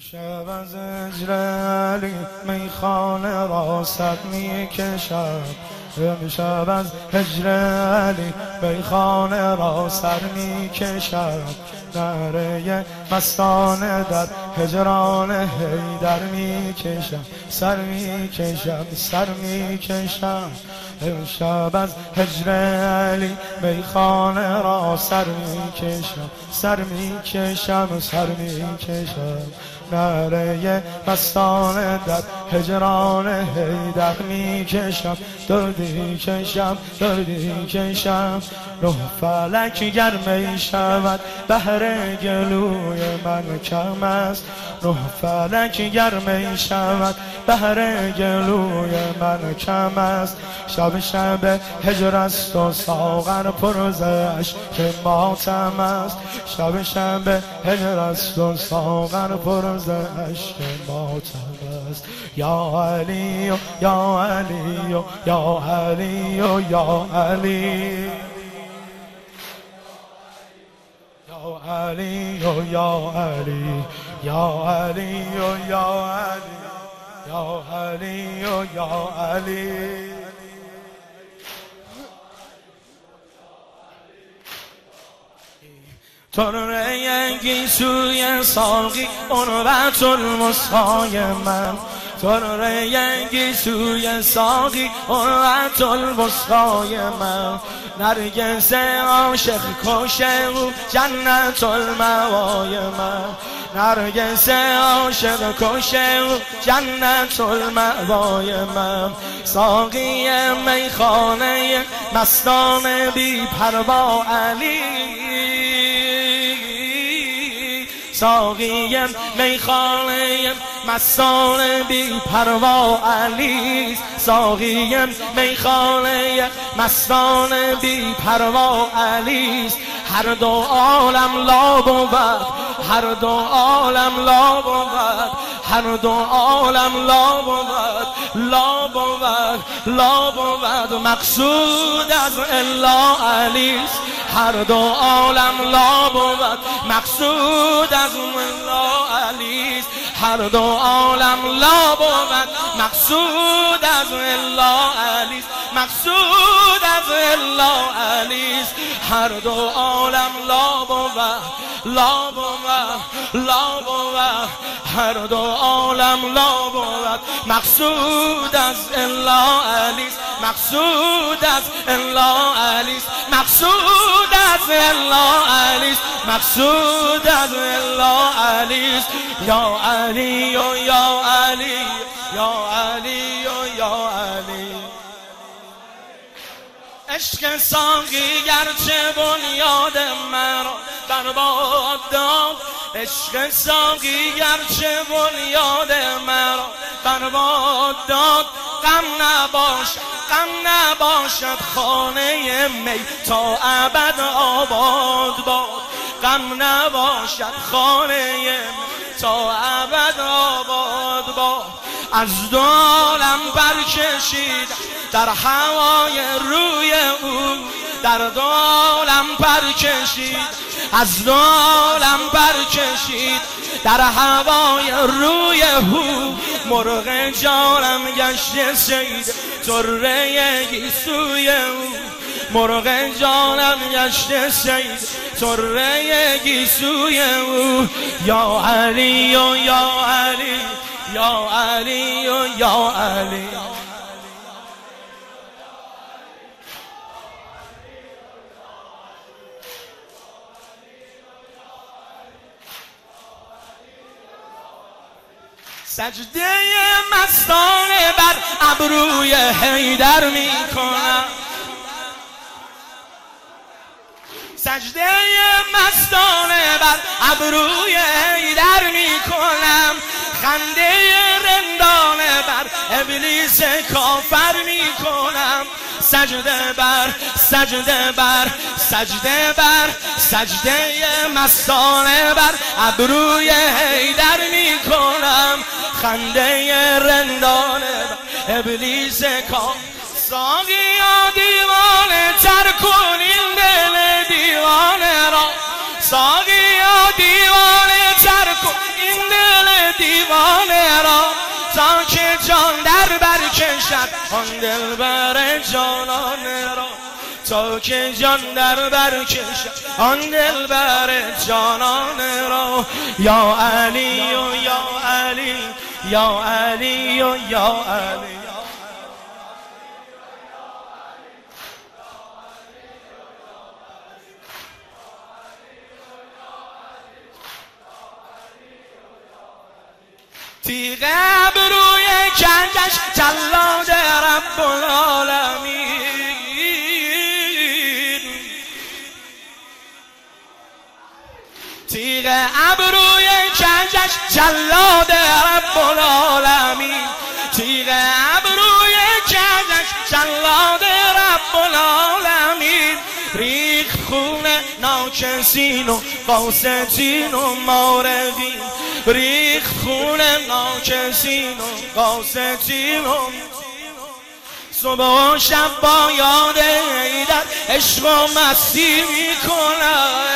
شب از اجرلی میخانه را سد می‌کشم شب از هجر علی بیخانه را سر می‌کشم نره مستانه در هجران هیدر می‌کشم سر می‌کشم سر می‌کشم امشب از هجر علی بیخانه را سر می‌کشم سر می‌کشم سر می‌کشم نره مستانه در هجران هیدر می کشم دردی کشم دردی کشم. نه فلک گرمی شود بهر گلوی من کم است. نه فلک گرمی شود بهر گلوی من کم است. شب شب هجر است و ساغر پرزش که ماتم است. شب شب هجر است و ساغر پرزش که ماتم یا علی یا علی یا علی یا علی یا علی یا علی یا علی یا علی یا علی یا علی ترنگی سوی ساقی عنوت المسخای من. ترنگی سوی ساقی عنوت المسخای من. نرگس عاشق کشه و جنت الموای من. نرگس عاشق کشه و جنت الموای من. ساقی میخانه مستان بی پروا علی. ساقی میخانه مستان بی پروا علی ساقی میخانه مستان بی پروا علی هر دو عالم لا بود هر دو عالم لا بود. هر دو عالم لا بود لا بود لا بود. مقصود از الا علی هر دو عالم لا بود مقصود از الا علی هر دو عالم لا بود مقصود از الا علی مقصود از الا علی هر دو عالم لا بود لا بود لا بود. هر دو عالم لا بود مقصود از الا علی مقصود از الا علی مقصود از الا علی مقصود از الا علی یا علی و یا علی. یا علی و یا علی. عشق ساقی گرچه بنیاد مرا برباد داد. عشق ساقی گرچه بنیاد مرا برباد داد. غم نباشد غم نباشد خانه می تا ابد آباد باد. غم نباشد خانه می تا ابد آباد باد. از دالم برکشید در هوای روی او. در دالم برکشید از دالم برکشید در هوای روی او. مرغ جانم گشت سید تره گیسوی او. مرغ جانم گشت سید تره گیسوی او. یا علی یا علی. یا علی یا علی. سجده مستانه بر ابروی حیدر می کنم سجده مستانه بر ابروی حیدر می کنم خنده رندانه بر ابلیس کافر می کنم سجده بر سجده بر سجده بر سجده مستانه بر ابروی حیدر می کنم خنده رندانه بر ابلیس کافر ساقیا دیوانه تر کن این دل دیوانه را. ساقیا دیوانه تر کن این دل دیوانه را. تا که جان در بر کشد آن دل بر جانانه را. تا که جان در بر کشد آن دل بر جانانه را. یا علی و یا علی یا علی و یا علی. تیغ ابروی کنجش جلاد رب تیغ ابروی کنجش جلاد رب العالمین تیغ ابروی کنجش جلاد رب العالمین ریخ خون ناکسین و قاستین و مارقین ریخ خون ناکسین و قاستین و صبح و شب با یاد عشق و مستی می‌کنم.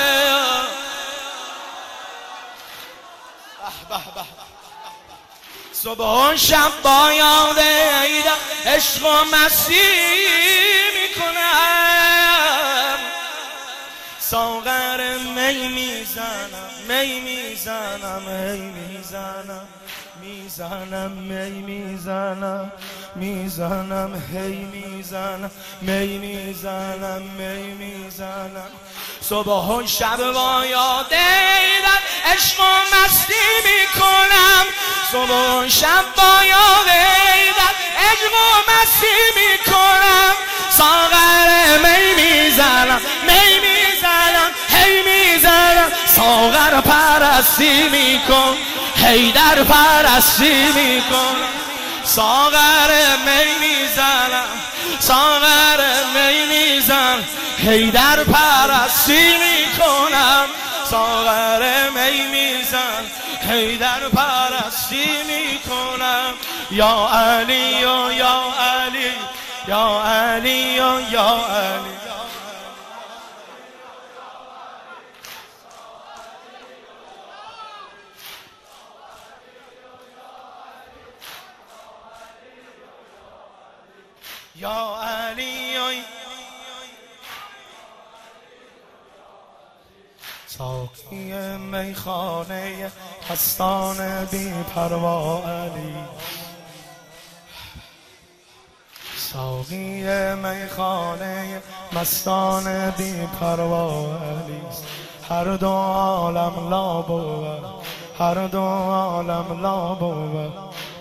صبح و شب با یاد عشق و مستی می‌کنم. ساغر می می‌زنم می می‌زنم می می‌زنم می‌زنم می می‌زنم می‌زنم هی می‌زنم می می‌زنم می می‌زنم. صبح و شب با یاد عشق و مستی می‌کنم. صبح و شب با یاد عشق و مستی می‌کنم. ساغر می می‌زنم می می‌زنم هی می‌زنم. ساغر پرستی میکن در پرستی میکن. ساغر می می‌زنم ساغر می می‌زنم در پرستی می‌کنم. ساغر می میزن در پرستی می‌کنم. یا علی و یا علی یا علی و یا علی. یا علی ساقی میخانه هستان بی پروا علی. ساقی میخانه مستان بی پروا علی. هر دو عالم لا بود هر دو عالم لا بود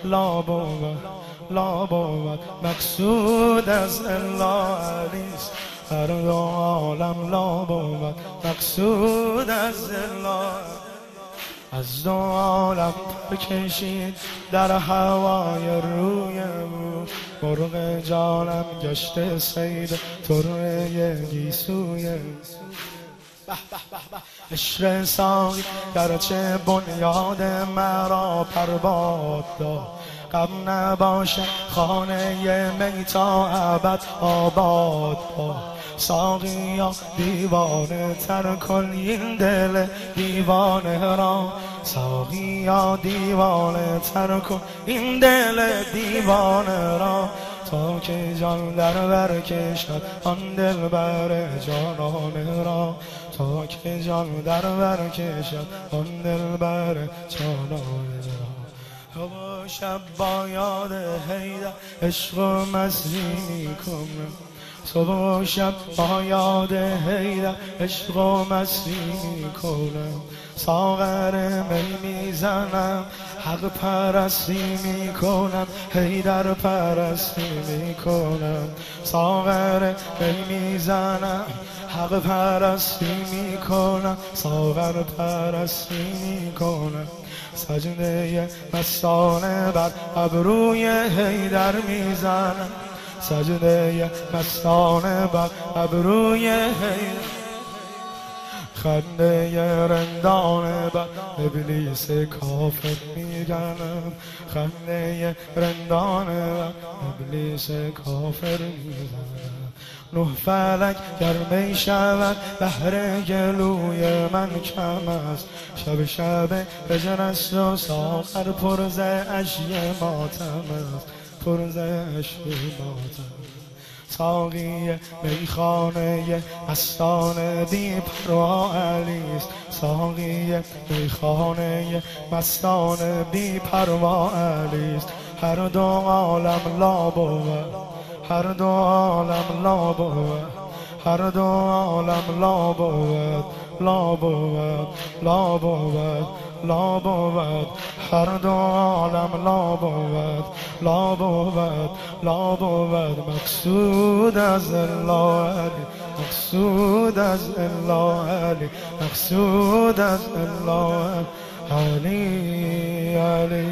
لا بود لا بود مقصود از الله علیست. دو عالم لا بود. مقصود از الله. از دو عالم بکشید در هوای روی او. مرغ جانم گشته سید تره گیسوی عشر ساقی گرچه بنیاد مرا پرباد داد. غم نباشه خانه میتا عبد آباد با ساقیا دیوانه تر کن این دل دیوانه را. ساقیا دیوانه تر کن این دل دیوانه را. تا که جان در کشد آن دل بر جانانه را. تا که جان در کشد آن دل بر جانانه را. شب با یاد حیدر عشق و می‌کنم صبح و شب با یاد حیدر عشق و مستی می‌کنم. ساغر می می‌زنم حق پرستی می‌کنم. حیدر پرستی می‌کنم. ساغر می می‌زنم حق پرستی می‌کنم. ساغر پرستی می‌کنم. سجده مستانه بر ابروی حیدر می‌زنم. سجده مستانه بر ابروی خنده رندانه بر ابلیس کافر میگنم. خنده رندانه بر ابلیس کافر می‌زنم نه فلک گرمی شود بهر گلوی من کم است. شب شب رجن است و ساخر اشی ماتم است. پرزه اشی ماتم ساقی میخانه مستان بی پروا علیست. ساقی میخانه مستان بی پروا علیست. هر دو عالم لا بود. هر دو عالم لا بود. هر دو عالم لا بود. لا بود لا بود لا بود هر دو عالم لا بود لا بود لا بود مقصود از الله علی مقصود از الله علی مقصود از الله. علی علی.